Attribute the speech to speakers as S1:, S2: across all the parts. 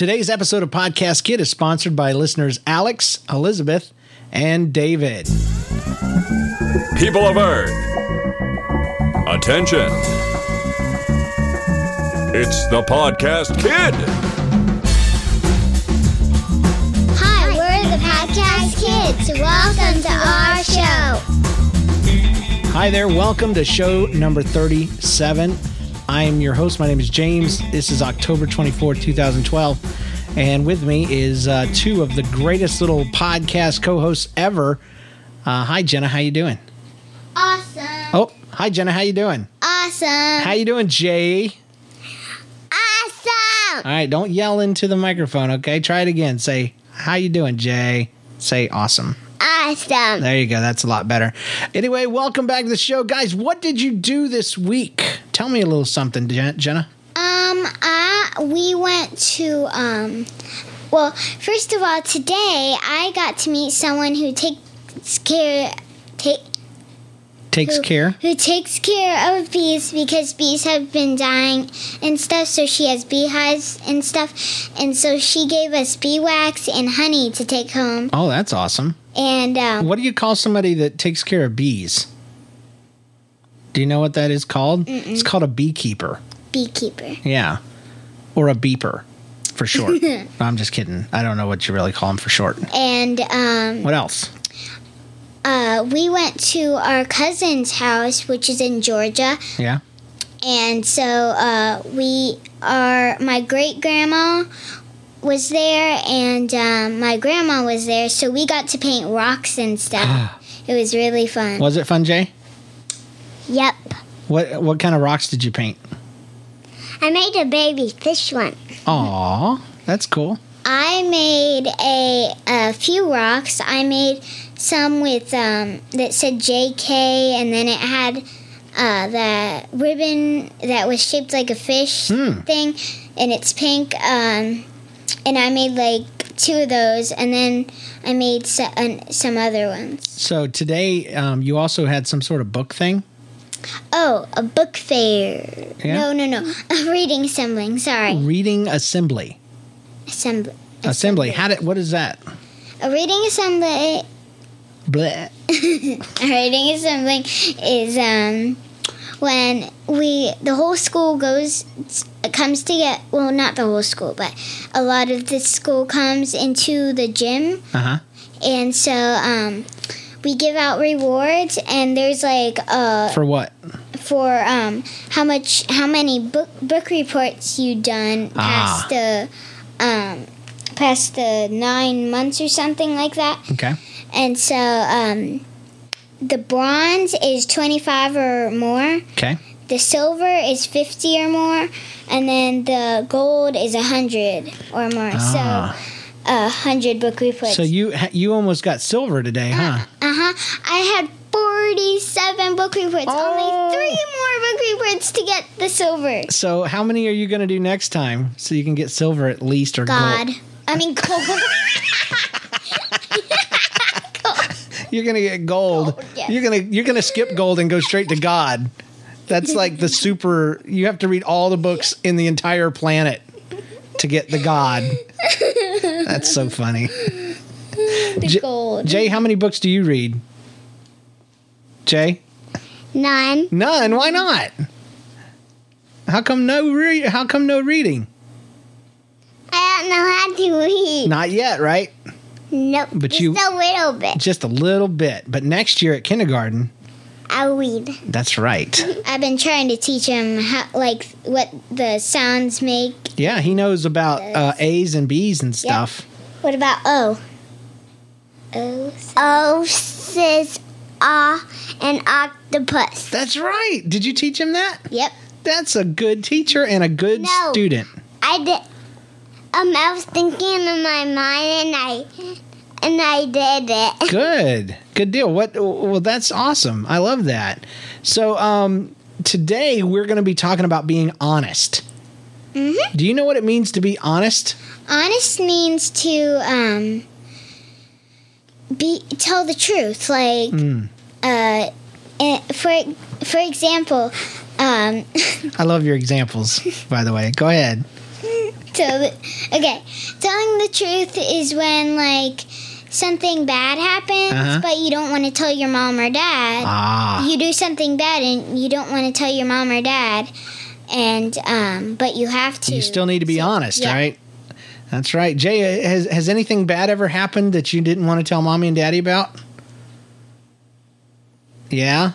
S1: Today's episode of Podcast Kid is sponsored by listeners Alex, Elizabeth, and David.
S2: People of Earth, attention. It's the Podcast Kid.
S3: Hi, we're the Podcast Kids. Welcome to our show.
S1: Hi there, welcome to show number 37. I'm your host. My name is James. This is October 24, 2012. And with me is uh, two of the greatest little podcast co-hosts ever. Uh, hi, Jenna. How you doing?
S3: Awesome.
S1: Oh, hi, Jenna. How you doing?
S3: Awesome.
S1: How you doing, Jay?
S3: Awesome.
S1: All right, don't yell into the microphone, okay? Try it again. Say, "How you doing, Jay?" Say, "Awesome."
S3: Awesome.
S1: There you go. That's a lot better. Anyway, welcome back to the show, guys. What did you do this week? Tell me a little something, Jen- Jenna.
S3: Um, I we went to um. Well, first of all, today I got to meet someone who takes care take
S1: Takes
S3: who,
S1: care.
S3: who takes care of bees because bees have been dying and stuff. So she has beehives and stuff, and so she gave us bee wax and honey to take home.
S1: Oh, that's awesome.
S3: And um,
S1: What do you call somebody that takes care of bees? Do you know what that is called? It's called a beekeeper.
S3: beekeeper.
S1: Yeah. Or a beeper for short. No, I'm just kidding. I don't know what you really call them for short.
S3: And um,
S1: What else?
S3: uh, we went to our cousin's house, which is in Georgia.
S1: Yeah.
S3: And so uh, we are, my great grandma was there, and um, my grandma was there. So we got to paint rocks and stuff. it was really fun.
S1: Was it fun, Jay?
S3: Yep.
S1: What what kind of rocks did you paint?
S3: I made a baby fish one.
S1: Aw, that's cool.
S3: I made a, a few rocks. I made some with um, that said JK, and then it had uh, the ribbon that was shaped like a fish
S1: Hmm.
S3: thing, and it's pink. Um, and I made like two of those, and then I made so, uh, some other ones.
S1: So today, um, you also had some sort of book thing.
S3: Oh, a book fair.
S1: Yeah?
S3: No, no, no. A reading assembly. Sorry.
S1: Reading assembly.
S3: Assembly.
S1: Assembly. How did? What is that?
S3: A reading assembly
S1: Bleh.
S3: reading assembly is um when we the whole school goes comes to get well not the whole school but a lot of the school comes into the gym
S1: Uh huh.
S3: and so um we give out rewards and there's like uh
S1: For what?
S3: for um how much how many book book reports you done
S1: Ah.
S3: past the um past the nine months or something like that
S1: Okay.
S3: and so um, the bronze is 25 or more,
S1: Okay.
S3: the silver is 50 or more, and then the gold is 100 or more.
S1: Ah.
S3: So a 100 book reports.
S1: So you you almost got silver today, huh?
S3: uh huh. I had 47 book reports,
S1: Oh.
S3: only three more book reports to get the silver.
S1: So how many are you going to do next time so you can get silver at least or
S3: God.
S1: gold?
S3: I mean, gold.
S1: You're going to get gold.
S3: Gold, yes.
S1: You're going to you're going to skip gold and go straight to God. That's like the super you have to read all the books in the entire planet to get the God. That's so funny. J- Jay, how many books do you read? Jay?
S3: None.
S1: None. Why not? How come no re- how come no reading?
S3: I don't know how to read.
S1: Not yet, right?
S3: Nope.
S1: But
S3: just
S1: you-
S3: a little bit.
S1: Just a little bit. But next year at kindergarten,
S3: I'll read.
S1: that's right.
S3: I've been trying to teach him how, like, what the sounds make.
S1: Yeah, he knows about uh, A's and B's and stuff.
S3: What about O? O. O says ah and octopus.
S1: That's right. Did you teach him that?
S3: Yep.
S1: That's a good teacher and a good
S3: No.
S1: student.
S3: I did. Um, I was thinking in my mind, and I and I did it.
S1: Good. Good deal. What well that's awesome. I love that. So um today we're going to be talking about being honest.
S3: Mhm.
S1: Do you know what it means to be honest?
S3: Honest means to um be tell the truth. Like,
S1: Mm.
S3: uh, eh, for for example, um,
S1: I love your examples, by the way. Go ahead.
S3: So, okay, telling the truth is when like something bad happens,
S1: Uh-huh.
S3: but you don't want to tell your mom or dad.
S1: Ah.
S3: You do something bad and you don't want to tell your mom or dad, and um, but you have to.
S1: You still need to be honest,
S3: yeah.
S1: right? That's right. Jay, has has anything bad ever happened that you didn't want to tell mommy and daddy about? Yeah.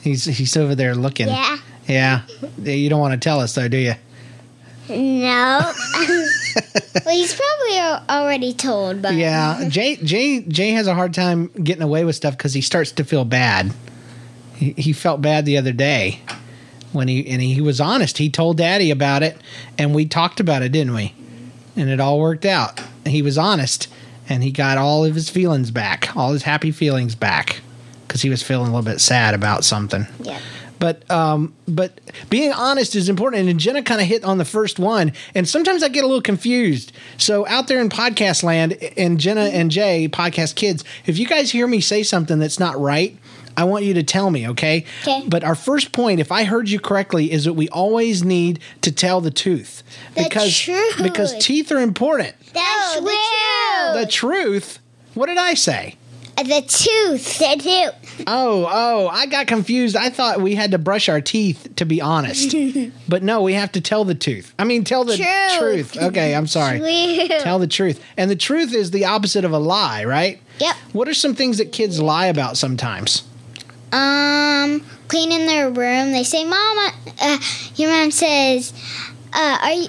S1: He's he's over there looking.
S3: Yeah.
S1: Yeah. You don't want to tell us though, do you?
S3: No. well, he's probably already told, but
S1: Yeah. Jay Jay Jay has a hard time getting away with stuff because he starts to feel bad. He, he felt bad the other day when he and he was honest. He told daddy about it and we talked about it, didn't we? And it all worked out. He was honest and he got all of his feelings back, all his happy feelings back because he was feeling a little bit sad about something.
S3: yeah.
S1: But um, but being honest is important, and Jenna kind of hit on the first one. And sometimes I get a little confused. So out there in podcast land, and Jenna and Jay, podcast kids, if you guys hear me say something that's not right. I want you to tell me, okay? But our first point, if I heard you correctly, is that we always need to tell the truth
S3: The
S1: because
S3: truth.
S1: because teeth are important.
S3: That's
S1: The
S3: true.
S1: truth. What did I say?
S3: The tooth. The tooth.
S1: Oh, oh, I got confused. I thought we had to brush our teeth to be honest. but no, we have to tell the truth. I mean, tell the
S3: Truth.
S1: truth. Okay, I'm sorry.
S3: True.
S1: Tell the truth. And the truth is the opposite of a lie, right?
S3: Yep.
S1: What are some things that kids lie about sometimes?
S3: Um, cleaning their room. They say, "Mama," uh, your mom says, uh, "Are you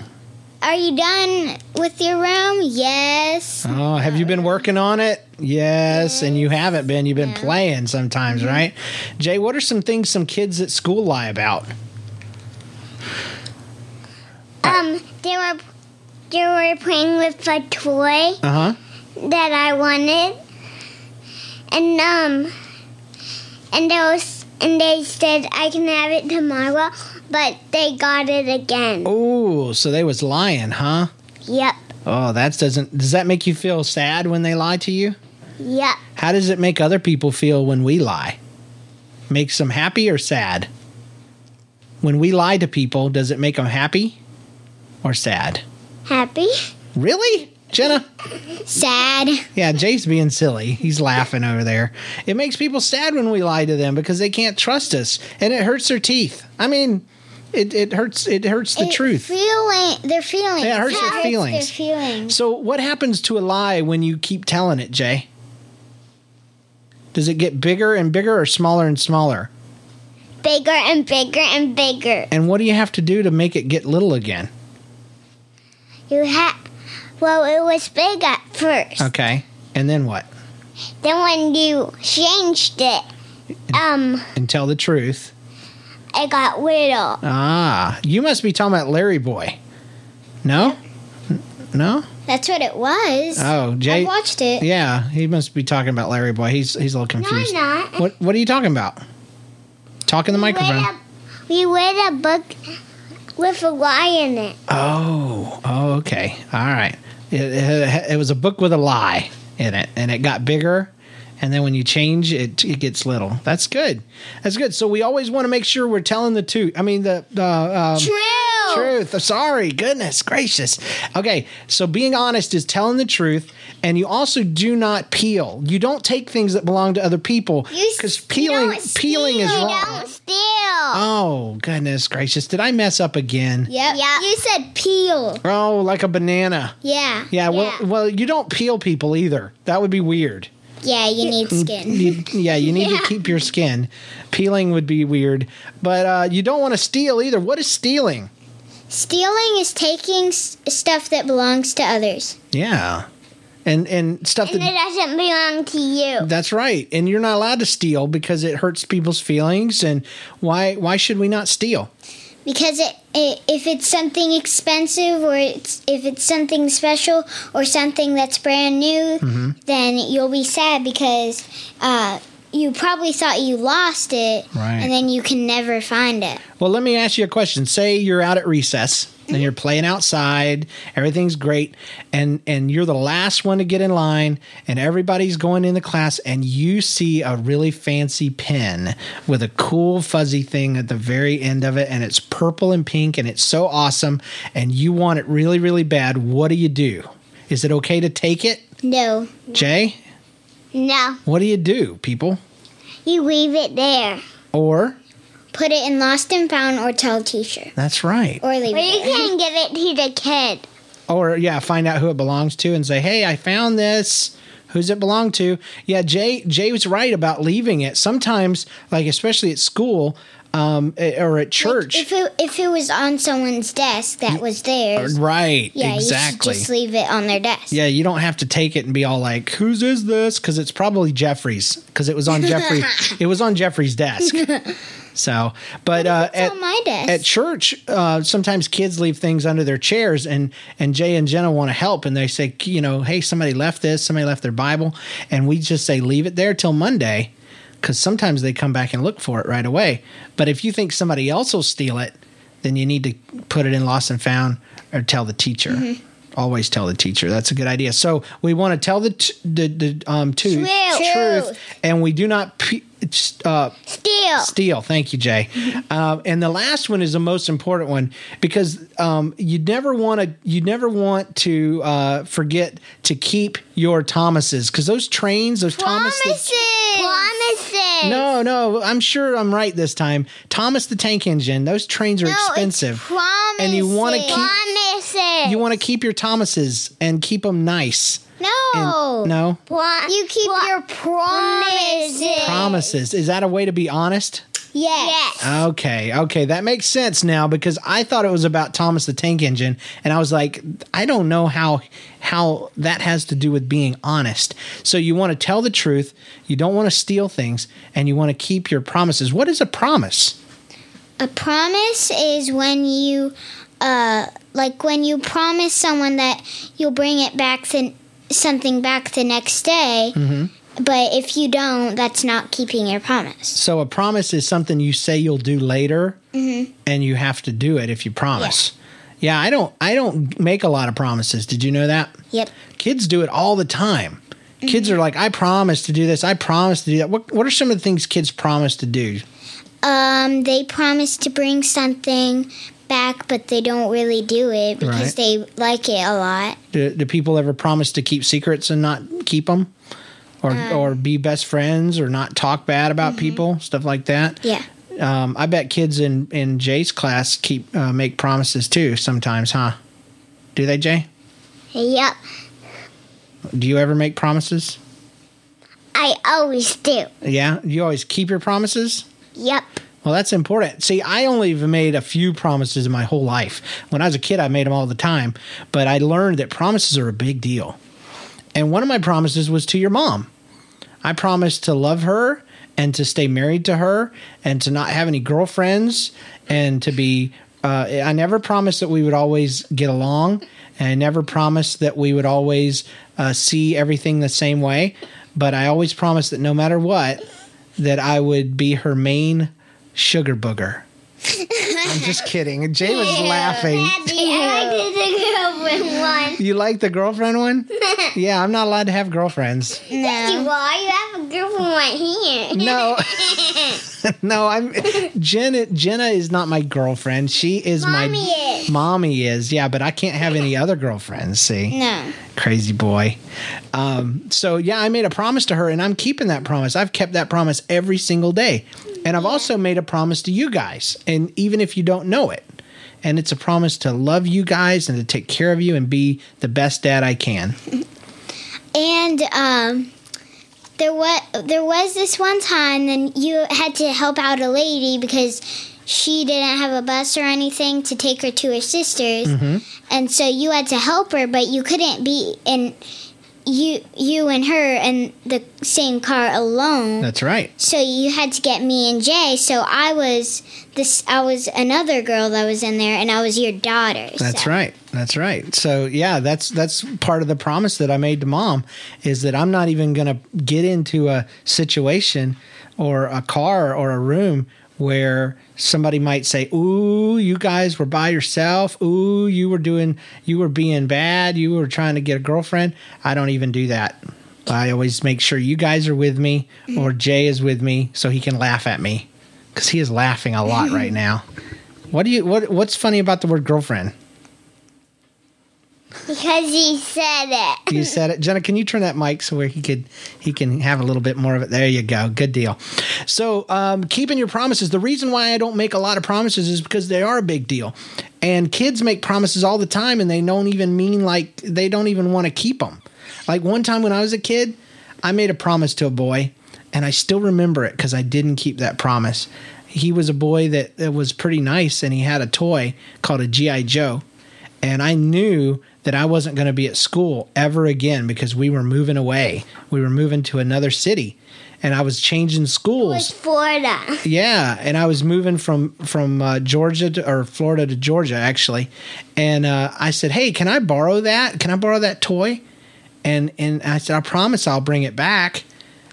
S3: are you done with your room?" Yes.
S1: Oh, have you been working on it? Yes, and you haven't been. You've been
S3: Yeah.
S1: playing sometimes, right? Jay, what are some things some kids at school lie about?
S3: Um, they were they were playing with a toy
S1: Uh huh.
S3: that I wanted, and um, and they was and they said I can have it tomorrow, but they got it again.
S1: Oh, so they was lying, huh?
S3: Yep.
S1: Oh, that doesn't. Does that make you feel sad when they lie to you?
S3: Yep.
S1: How does it make other people feel when we lie? Makes them happy or sad? When we lie to people, does it make them happy or sad?
S3: Happy.
S1: Really? Jenna?
S3: Sad.
S1: Yeah, Jay's being silly. He's laughing over there. It makes people sad when we lie to them because they can't trust us and it hurts their teeth. I mean, it, it hurts it hurts the
S3: It
S1: truth.
S3: Feeling their feelings.
S1: Yeah, it hurts their feelings.
S3: Their feelings.
S1: So what happens to a lie when you keep telling it, Jay? Does it get bigger and bigger or smaller and smaller?
S3: Bigger and bigger and bigger.
S1: And what do you have to do to make it get little again?
S3: You have. Well, it was big at first.
S1: Okay. And then what?
S3: Then when you changed it, um,
S1: And tell the truth.
S3: it got little.
S1: Ah, you must be talking about Larry Boy. No? N- No?
S3: That's what it was.
S1: Oh, Jay.
S3: I watched it.
S1: Yeah, he must be talking about Larry Boy. He's he's a little confused.
S3: No, I'm not.
S1: What what are you talking about? Talk in the
S3: We
S1: microphone.
S3: read, a, we read a book with a lie in it.
S1: Oh, oh, okay. All right. It, it, it was a book with a lie in it, and it got bigger. And then when you change it, it gets little. That's good. That's good. So we always want to make sure we're telling the truth. I mean the the um,
S3: True.
S1: truth. Sorry, goodness gracious. Okay, so being honest is telling the truth, and you also do not peel. You don't take things that belong to other people because
S3: you
S1: peeling
S3: don't
S1: peeling is
S3: steal,
S1: wrong.
S3: Don't steal.
S1: Oh goodness gracious! Did I mess up again?
S3: Yep. Yeah. You said peel.
S1: Oh, like a banana.
S3: Yeah.
S1: Yeah, well, well, you don't peel people either. That would be weird.
S3: Yeah, you need skin.
S1: You, yeah, you need
S3: Yeah.
S1: to keep your skin. Peeling would be weird, but uh, you don't want to steal either. What is stealing?
S3: Stealing is taking s- stuff that belongs to others.
S1: Yeah, and and stuff
S3: And it
S1: that
S3: doesn't belong to you.
S1: that's right. And you're not allowed to steal because it hurts people's feelings. And why why should we not steal?
S3: Because it, it, if it's something expensive or it's, if it's something special or something that's brand new,
S1: Mm-hmm.
S3: then you'll be sad because uh, you probably thought you lost it,
S1: Right.
S3: and then you can never find it.
S1: Well, let me ask you a question. Say you're out at recess and mm-hmm. you're playing outside. Everything's great, and and you're the last one to get in line, and everybody's going in the class, and you see a really fancy pen with a cool fuzzy thing at the very end of it, and it's purple and pink, and it's so awesome, and you want it really really bad. What do you do? Is it okay to take it,
S3: No.
S1: Jay?
S3: No.
S1: What do you do, people?
S3: You leave it there.
S1: Or
S3: Put it in lost and found or tell teacher.
S1: that's right.
S3: Or leave it you can give it to the kid.
S1: or yeah, find out who it belongs to and say, "Hey, I found this. Who's it belong to?" Yeah, Jay Jay was right about leaving it. Sometimes, like especially at school um, eh, or at church,
S3: If it, if it was on someone's desk that was theirs,
S1: right?
S3: yeah,
S1: exactly.
S3: you just leave it on their desk.
S1: yeah, you don't have to take it and be all like, "Whose is this?" Because it's probably Jeffrey's. Because it was on Jeffrey. it was on Jeffrey's desk. So, but uh, at,
S3: my desk.
S1: at church, uh, sometimes kids leave things under their chairs, and and Jay and Jenna want to help, and they say, you know, hey, somebody left this, somebody left their Bible, and we just say leave it there till Monday, because sometimes they come back and look for it right away. But if you think somebody else will steal it, then you need to put it in lost and found or tell the teacher.
S3: Mm-hmm.
S1: Always tell the teacher. That's a good idea. So we want to tell the t- the, the um truth,
S3: Truth.
S1: truth, and we do not pe- uh,
S3: Steal.
S1: Steal. Thank you, Jay. Um, and the last one is the most important one because um, you never want to you never want to uh, forget to keep your Thomases because those trains, those Thomas.
S3: Promises. Promises.
S1: no, no, I'm sure I'm right this time. Thomas the Tank Engine. Those trains are
S3: No,
S1: expensive, and you want to keep
S3: promises.
S1: you want to keep your Thomases and keep them nice.
S3: No.
S1: And, no
S3: You keep your promises.
S1: promises. Is that a way to be honest?
S3: Yes.
S1: Okay, okay, that makes sense now because I thought it was about Thomas the Tank Engine, and I was like, I don't know how how that has to do with being honest. So you want to tell the truth, you don't want to steal things, and you want to keep your promises. What is a promise?
S3: A promise is when you, uh, like when you promise someone that you'll bring it back the something back the next day.
S1: Mm-hmm.
S3: But if you don't, that's not keeping your promise.
S1: So a promise is something you say you'll do later, and you have to do it if you promise. Yeah. I don't. I don't make a lot of promises. Did you know that?
S3: Yep.
S1: Kids do it all the time. Kids are like, I promise to do this. I promise to do that. What What are some of the things kids promise to do?
S3: Um, they promise to bring something back, but they don't really do it because
S1: Right.
S3: they like it a lot.
S1: Do, do people ever promise to keep secrets and not keep them, or or be best friends, or not talk bad about people, stuff like that?
S3: Yeah.
S1: Um, I bet kids in in Jay's class keep uh, make promises too sometimes, huh? Do they, Jay?
S3: Yep.
S1: Do you ever make promises?
S3: I always do.
S1: Yeah, you always keep your promises.
S3: Yep.
S1: Well, that's important. See, I only made a few promises in my whole life. When I was a kid, I made them all the time, but I learned that promises are a big deal. And one of my promises was to your mom. I promised to love her and to stay married to her and to not have any girlfriends and to be. Uh, I never promised that we would always get along, and I never promised that we would always uh, see everything the same way. But I always promised that no matter what, that I would be her main sugar booger. I'm just kidding. Jay was laughing.
S3: I like the girlfriend one.
S1: You like the girlfriend one? Yeah, I'm not allowed to have girlfriends.
S3: No. Why you have a girlfriend right here?
S1: No, no, I'm Jenna. Jenna is not my girlfriend. She is
S3: Mommy
S1: my
S3: is.
S1: mommy is. Yeah, but I can't have any other girlfriends. See,
S3: No.
S1: crazy boy. Um, so yeah, I made a promise to her, and I'm keeping that promise. I've kept that promise every single day, and I've also made a promise to you guys, and even if you don't know it. And it's a promise to love you guys and to take care of you and be the best dad I can.
S3: And um, there was there was this one time and you had to help out a lady because she didn't have a bus or anything to take her to her sister's, and so you had to help her, but you couldn't be in you you and her in the same car alone.
S1: That's right.
S3: So you had to get me and Jay. So I was this. I was another girl that was in there, and I was your daughter.
S1: That's
S3: so.
S1: right. That's right. So yeah, that's that's part of the promise that I made to mom is that I'm not even going to get into a situation or a car or a room where somebody might say, "Ooh, you guys were by yourself. Ooh, you were doing you were being bad. You were trying to get a girlfriend." I don't even do that. I always make sure you guys are with me or Jay is with me so he can laugh at me cuz he is laughing a lot right now. What do you what what's funny about the word girlfriend?
S3: Because he said it.
S1: You said it, Jenna. Can you turn that mic so where he could he can have a little bit more of it? There you go. Good deal. So, um, keeping your promises. The reason why I don't make a lot of promises is because they are a big deal, and kids make promises all the time, and they don't even mean like they don't even want to keep them. Like one time when I was a kid, I made a promise to a boy, and I still remember it because I didn't keep that promise. He was a boy that, that was pretty nice, and he had a toy called a GI Joe, and I knew that I wasn't going to be at school ever again because we were moving away. We were moving to another city, and I was changing
S3: It was
S1: schools.
S3: Florida.
S1: Yeah, and I was moving from from uh, Georgia to, or Florida to Georgia actually, and uh, I said, "Hey, can I borrow that? Can I borrow that toy?" And and I said, "I promise I'll bring it back."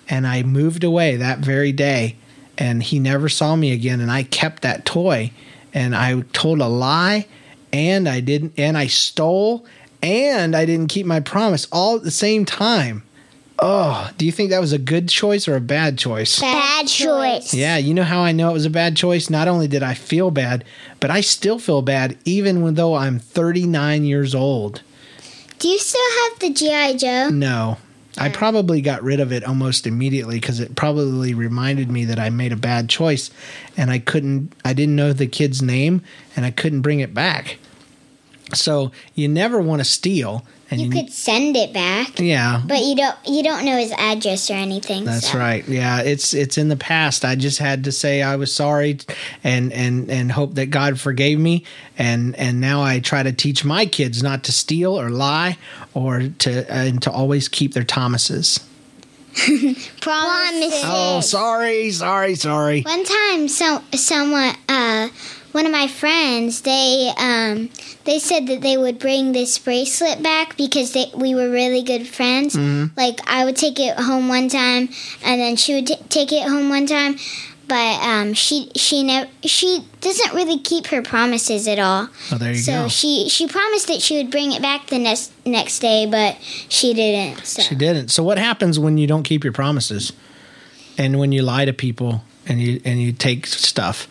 S1: And I moved away that very day, and he never saw me again. And I kept that toy, and I told a lie, and I didn't, and I stole, and I didn't keep my promise all at the same time. Oh, do you think that was a good choice or a bad choice?
S3: Bad choice.
S1: Yeah, you know how I know it was a bad choice? Not only did I feel bad, but I still feel bad even when though I'm 39 years old.
S3: Do you still have the GI Joe?
S1: No. I probably got rid of it almost immediately because it probably reminded me that I made a bad choice and I couldn't, I didn't know the kid's name and I couldn't bring it back. So you never want to steal. And
S3: You could send it back,
S1: yeah,
S3: but you don't. You don't know his address or anything.
S1: That's
S3: so.
S1: right. Yeah, it's it's in the past. I just had to say I was sorry and and and hope that God forgave me and and now I try to teach my kids not to steal or lie or to and to always keep their Thomases.
S3: Promises.
S1: Oh, sorry, sorry, sorry.
S3: One time, so someone, uh, one of my friends, they um, they said that they would bring this bracelet back because they we were really good friends. Like I would take it home one time, and then she would t- take it home one time. But um, she she never she doesn't really keep her promises at all.
S1: Oh, there you
S3: so
S1: go.
S3: she she promised that she would bring it back the next next day, but she didn't. So
S1: She didn't. So what happens when you don't keep your promises? And when you lie to people and you and you take stuff?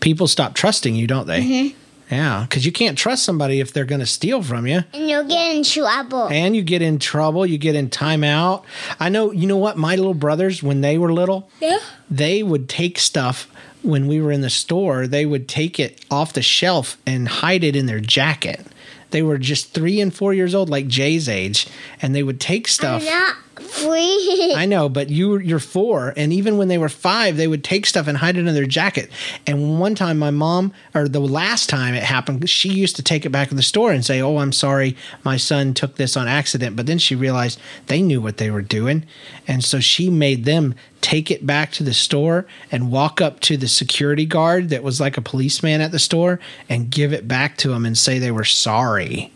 S1: People stop trusting you, don't they? Mm-hmm. Yeah, cuz you can't trust somebody if they're going to steal from you.
S3: and you'll get in trouble.
S1: and you get in trouble you get in timeout i know you know what my little brothers when they were little
S3: Yeah.
S1: they would take stuff when we were in the store they would take it off the shelf and hide it in their jacket they were just three and four years old like jay's age and they would take stuff
S3: Not
S1: I know, but you you're four, and even when they were five, they would take stuff and hide it in their jacket. And one time, my mom, or the last time it happened, she used to take it back to the store and say, "Oh, I'm sorry, my son took this on accident." But then she realized they knew what they were doing, and so she made them take it back to the store and walk up to the security guard that was like a policeman at the store and give it back to him and say they were sorry.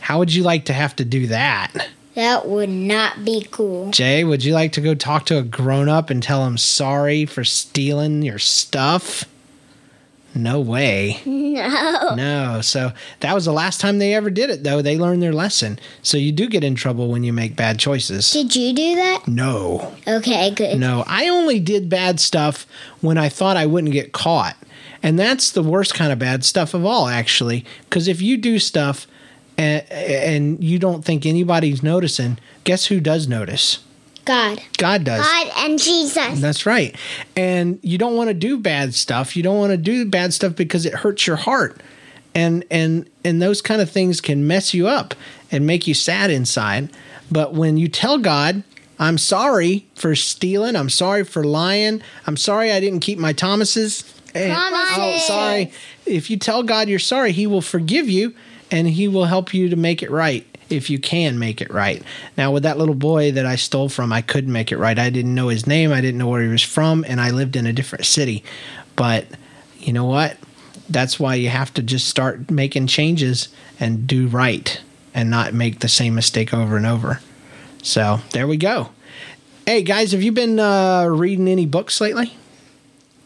S1: How would you like to have to do that?
S3: That would not be cool.
S1: Jay, would you like to go talk to a grown up and tell him sorry for stealing your stuff? No way.
S3: No.
S1: No. So that was the last time they ever did it, though. They learned their lesson. So you do get in trouble when you make bad choices.
S3: Did you do that?
S1: No.
S3: Okay, good.
S1: No. I only did bad stuff when I thought I wouldn't get caught. And that's the worst kind of bad stuff of all, actually. Because if you do stuff and, and you don't think anybody's noticing, guess who does notice?
S3: God.
S1: God does.
S3: God and Jesus.
S1: That's right. And you don't want to do bad stuff. You don't want to do bad stuff because it hurts your heart. And and and those kind of things can mess you up and make you sad inside. But when you tell God, I'm sorry for stealing, I'm sorry for lying, I'm sorry I didn't keep my Thomases. and- Oh,
S3: Promises.
S1: sorry. If you tell God you're sorry, he will forgive you and he will help you to make it right if you can make it right. Now, with that little boy that I stole from, I couldn't make it right. I didn't know his name, I didn't know where he was from, and I lived in a different city. But you know what? That's why you have to just start making changes and do right and not make the same mistake over and over. So, there we go. Hey guys, have you been uh, reading any books lately?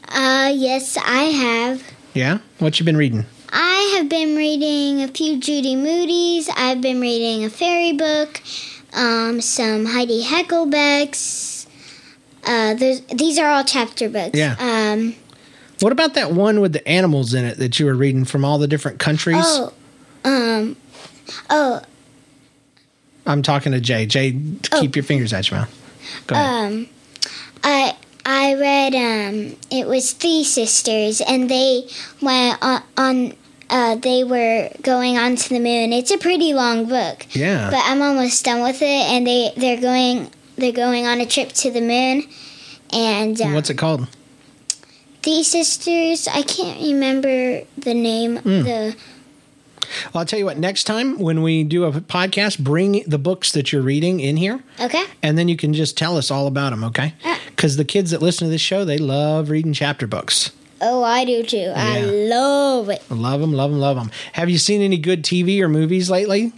S3: Uh, yes, I have.
S1: Yeah? What you been reading?
S3: I have been reading a few Judy Moody's. I've been reading a fairy book, um, some Heidi Heckelbeck's. Uh, these are all chapter books.
S1: Yeah.
S3: Um,
S1: What about that one with the animals in it that you were reading from all the different countries?
S3: oh, um, oh,
S1: I'm talking to Jay. Jay,
S3: Oh.
S1: keep your fingers out your mouth. Go ahead.
S3: um, I I read um, it was three sisters, and they went on. on uh, they were going on to the moon. It's a pretty long book.
S1: yeah.
S3: but I'm almost done with it, and they they're going they're going on a trip to the moon, and um,
S1: What's it called?
S3: these sisters I can't remember the name
S1: Hmm.
S3: the
S1: Well, I'll tell you what, next time when we do a podcast, bring the books that you're reading in here,
S3: okay
S1: and then you can just tell us all about them, okay?
S3: Uh.
S1: Because the kids that listen to this show, they love reading chapter books.
S3: Oh I do too I love it
S1: Love them, love them, love them. Have you seen any good TV or movies lately?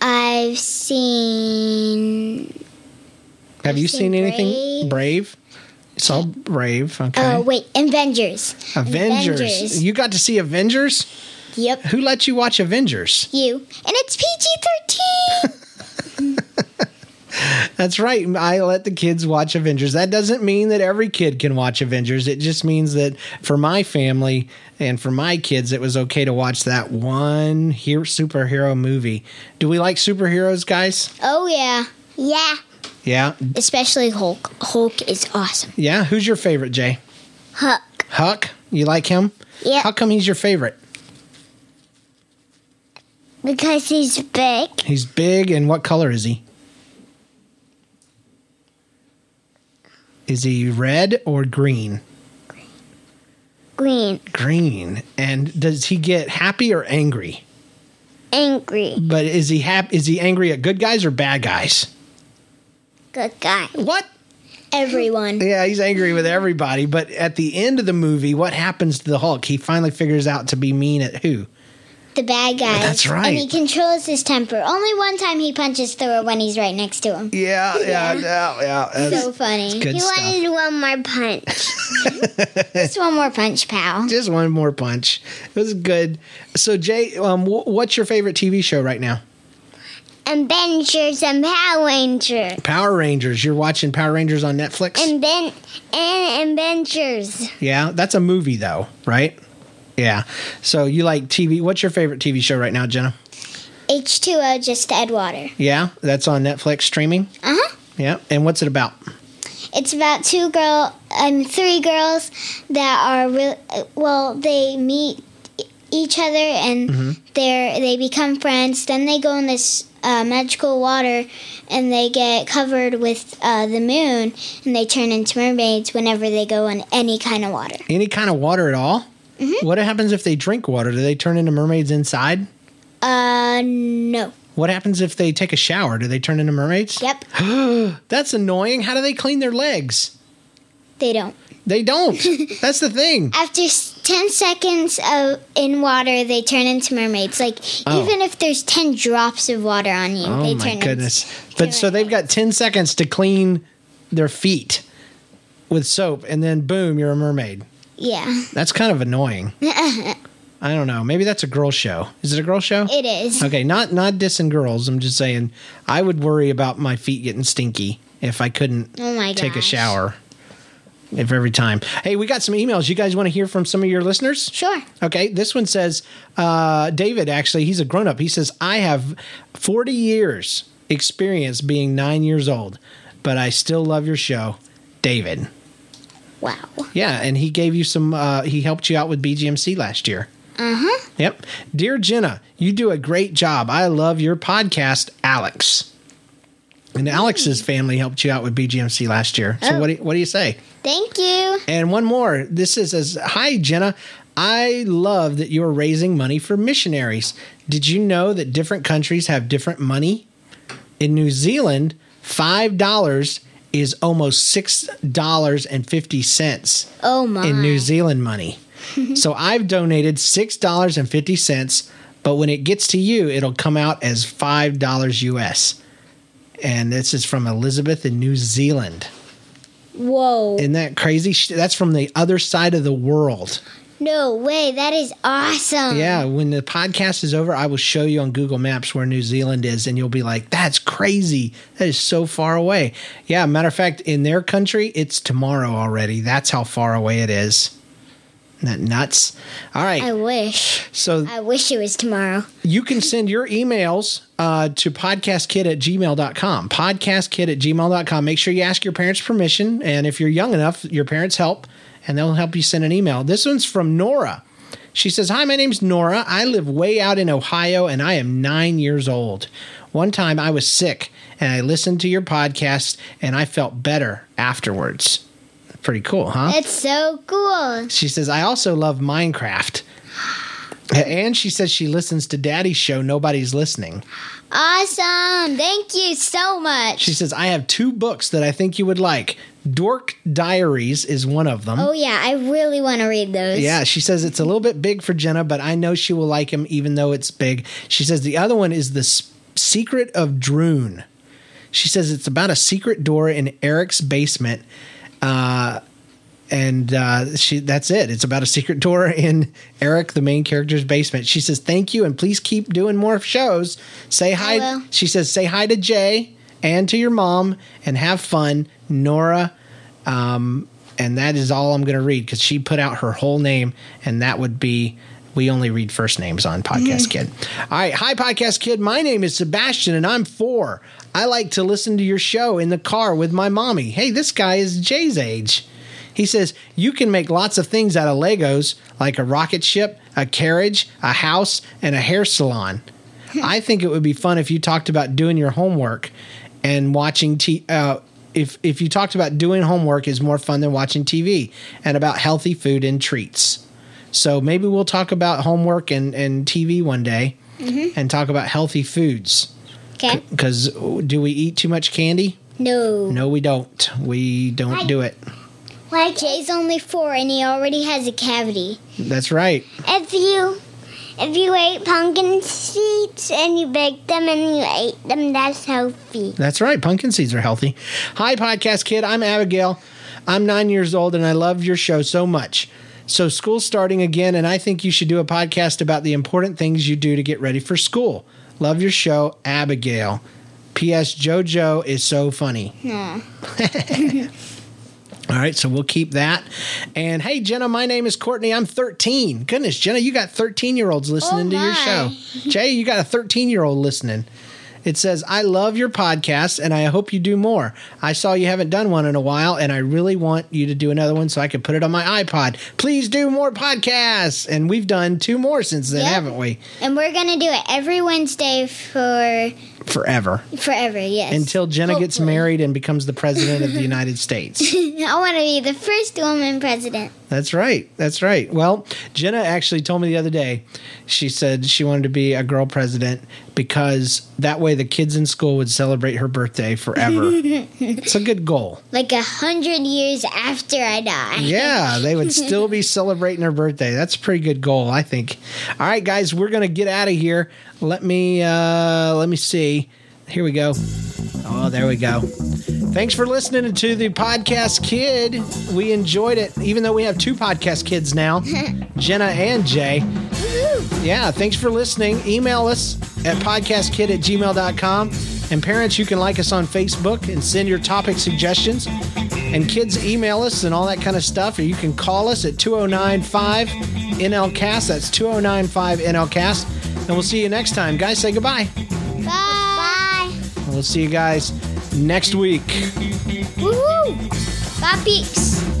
S3: I've seen
S1: Have you
S3: seen
S1: seen anything?
S3: Brave.
S1: Brave? Saw Brave, okay.
S3: oh wait Avengers
S1: Avengers. You got to see Avengers?
S3: yep
S1: Who let you watch Avengers?
S3: you and it's PG thirteen
S1: That's right. I let the kids watch Avengers. That doesn't mean that every kid can watch Avengers. It just means that for my family and for my kids, it was okay to watch that one hero, superhero movie. Do we like superheroes, guys?
S3: oh yeah yeah
S1: Yeah.
S3: especially Hulk Hulk is awesome
S1: Yeah. Who's your favorite, Jay?
S3: Huck
S1: Huck? You like him?
S3: yeah
S1: How come he's your favorite?
S3: because he's big
S1: He's big, and what color is he? Is he red or green?
S3: green
S1: Green. And does he get happy or angry?
S3: angry
S1: But is he happy? Is he angry at good guys or bad guys?
S3: good guy
S1: What?
S3: everyone
S1: Yeah, he's angry with everybody. But at the end of the movie, what happens to the Hulk? He finally figures out to be mean at who?
S3: The bad guy.
S1: That's right.
S3: And he controls his temper. Only one time he punches Thor when he's right next to him.
S1: Yeah, yeah, yeah, yeah. That's
S3: so funny. he
S1: stuff.
S3: wanted one more punch. Just one more punch, pal.
S1: Just one more punch. It was good. So, Jay, um, wh- what's your favorite TV show right now?
S3: Avengers and Power Ranger.
S1: Power Rangers. You're watching Power Rangers on Netflix?
S3: And then and Avengers.
S1: yeah, that's a movie, though, right? Yeah. So, you like TV. What's your favorite TV show right now, Jenna?
S3: H2O just to add water.
S1: Yeah, that's on Netflix streaming.
S3: Uh huh.
S1: Yeah. And what's it about?
S3: It's about two girl, um, three girls that are real. Well, they meet each other and they're they become friends. Then they go in this uh, magical water and they get covered with uh, the moon and they turn into mermaids whenever they go in any kind of water.
S1: Any kind of water at all? What happens if they drink water? Do they turn into mermaids inside?
S3: Uh, no.
S1: What happens if they take a shower? Do they turn into mermaids?
S3: Yep,
S1: That's annoying. How do they clean their legs?
S3: they don't.
S1: They don't. That's the thing.
S3: After s- 10 seconds of in water, they turn into mermaids. Like,
S1: Oh.
S3: even if there's 10 drops of water on you,
S1: Oh
S3: they turn into-
S1: goodness. But so they've got 10 seconds to clean their feet with soap and then boom, you're a mermaid.
S3: Yeah,
S1: That's kind of annoying. I don't know. Maybe that's a girl show. Is it a girl show?
S3: it is.
S1: Okay, not not dissing girls. I'm just saying I would worry about my feet getting stinky if I couldn't
S3: Oh
S1: take a shower. If every time. Hey, we got some emails. You guys want to hear from some of your listeners?
S3: Sure.
S1: Okay, this one says, uh, David, actually, he's a grown up. He says, I have 40 years experience being nine years old, but I still love your show. David.
S3: Wow.
S1: Yeah, and he gave you some, uh, he helped you out with BGMC last year.
S3: Uh huh.
S1: Yep. Dear Jenna, you do a great job. I love your podcast, Alex. And Alex's family helped you out with BGMC last year. So
S3: Oh.
S1: what do you, what do you say?
S3: Thank you.
S1: And one more. This is as Hi Jenna. I love that you're raising money for missionaries. Did you know that different countries have different money? In New Zealand, five dollars is almost six dollars and fifty cents
S3: Oh my.
S1: in New Zealand money. so I've donated six dollars and fifty cents, but when it gets to you, it'll come out as five dollars US. And this is from Elizabeth in New Zealand.
S3: Whoa.
S1: Isn't that crazy? That's from the other side of the world.
S3: No way. That is awesome.
S1: Yeah, when the podcast is over, I will show you on Google Maps where New Zealand is, and you'll be like, that's crazy. That is so far away. Yeah, matter of fact, in their country, it's tomorrow already. That's how far away it is. Isn't that nuts? All right.
S3: I wish.
S1: so
S3: I wish it was tomorrow.
S1: you can send your emails uh, to podcastkid at gmail.com. Podcastkid at gmail.com. Make sure you ask your parents' permission. And if you're young enough, your parents help and they'll help you send an email. This one's from Nora. She says, Hi, my name's Nora. I live way out in Ohio and I am nine years old. One time I was sick and I listened to your podcast and I felt better afterwards. Pretty cool, huh?
S3: That's so cool.
S1: She says, I also love Minecraft. And she says she listens to Daddy's show, Nobody's Listening.
S3: Awesome. Thank you so much.
S1: She says, I have two books that I think you would like. Dork Diaries is one of them.
S3: oh, yeah. I really want to read those.
S1: Yeah, she says it's a little bit big for Jenna, but I know she will like him even though it's big. She says the other one is The S- Secret of Droon. She says it's about a secret door in Eric's basement. Uh, and uh, she that's it. It's about a secret door in Eric, the main character's basement. She says, Thank you, and please keep doing more shows. Say hi. She says, Say hi to Jay and to your mom and have fun. Nora. Um, and that is all I'm going to read because she put out her whole name, and that would be. We only read first names on Podcast Kid. All right. Hi, Podcast Kid. My name is Sebastian, and I'm four. I like to listen to your show in the car with my mommy. Hey, this guy is Jay's age. He says, You can make lots of things out of Legos, like a rocket ship, a carriage, a house, and a hair salon. I think it would be fun if you talked about doing your homework and watching t- uh, if if you talked about doing homework is more fun than watching TV and about healthy food and treats. So maybe we'll talk about homework and, and TV one day and talk about healthy foods.
S3: Okay.
S1: Because do we eat too much candy?
S3: No.
S1: No, we don't. We don't do it.
S3: Like Jay's only four and he already has a cavity.
S1: That's right.
S3: If you if you ate pumpkin seeds and you baked them and you ate them, that's healthy.
S1: That's right. Pumpkin seeds are healthy. Hi, podcast kid. I'm Abigail. I'm nine years old and I love your show so much. So, school's starting again, and I think you should do a podcast about the important things you do to get ready for school. Love your show, Abigail. P.S. JoJo is so funny. All right, so we'll keep that. And hey, Jenna, my name is Courtney. I'm 13. Goodness, Jenna, you got 13 year olds listening
S3: Oh,
S1: to your show. Jay, you got a 13 year old listening. It says, I love your podcast and I hope you do more. I saw you haven't done one in a while and I really want you to do another one so I can put it on my iPod. Please do more podcasts. And we've done two more since then,
S3: Yep.
S1: haven't we?
S3: And we're gonna do it every Wednesday for
S1: Forever.
S3: forever, yes.
S1: Until Jenna gets married and becomes the president of the United States.
S3: I want to be the first woman president.
S1: That's right. That's right. Well, Jenna actually told me the other day, she said she wanted to be a girl president because that way the kids in school would celebrate her birthday forever. it's a good goal.
S3: Like a hundred years after I die.
S1: Yeah, they would still be celebrating her birthday. That's a pretty good goal, I think. All right, guys, we're going to get out of here. Let me uh let me see. Here we go. Oh, there we go. Thanks for listening to the podcast kid. We enjoyed it, even though we have two podcast kids now, Jenna and Jay. Yeah, thanks for listening. Email us at podcastkid at gmail.com. And parents, you can like us on Facebook and send your topic suggestions. And kids, email us and all that kind of stuff. Or you can call us at 2095 NLCast. That's 2095 NLCast. And we'll see you next time. Guys, say goodbye. We'll see you guys next week.
S3: Woohoo! Bye, peeps.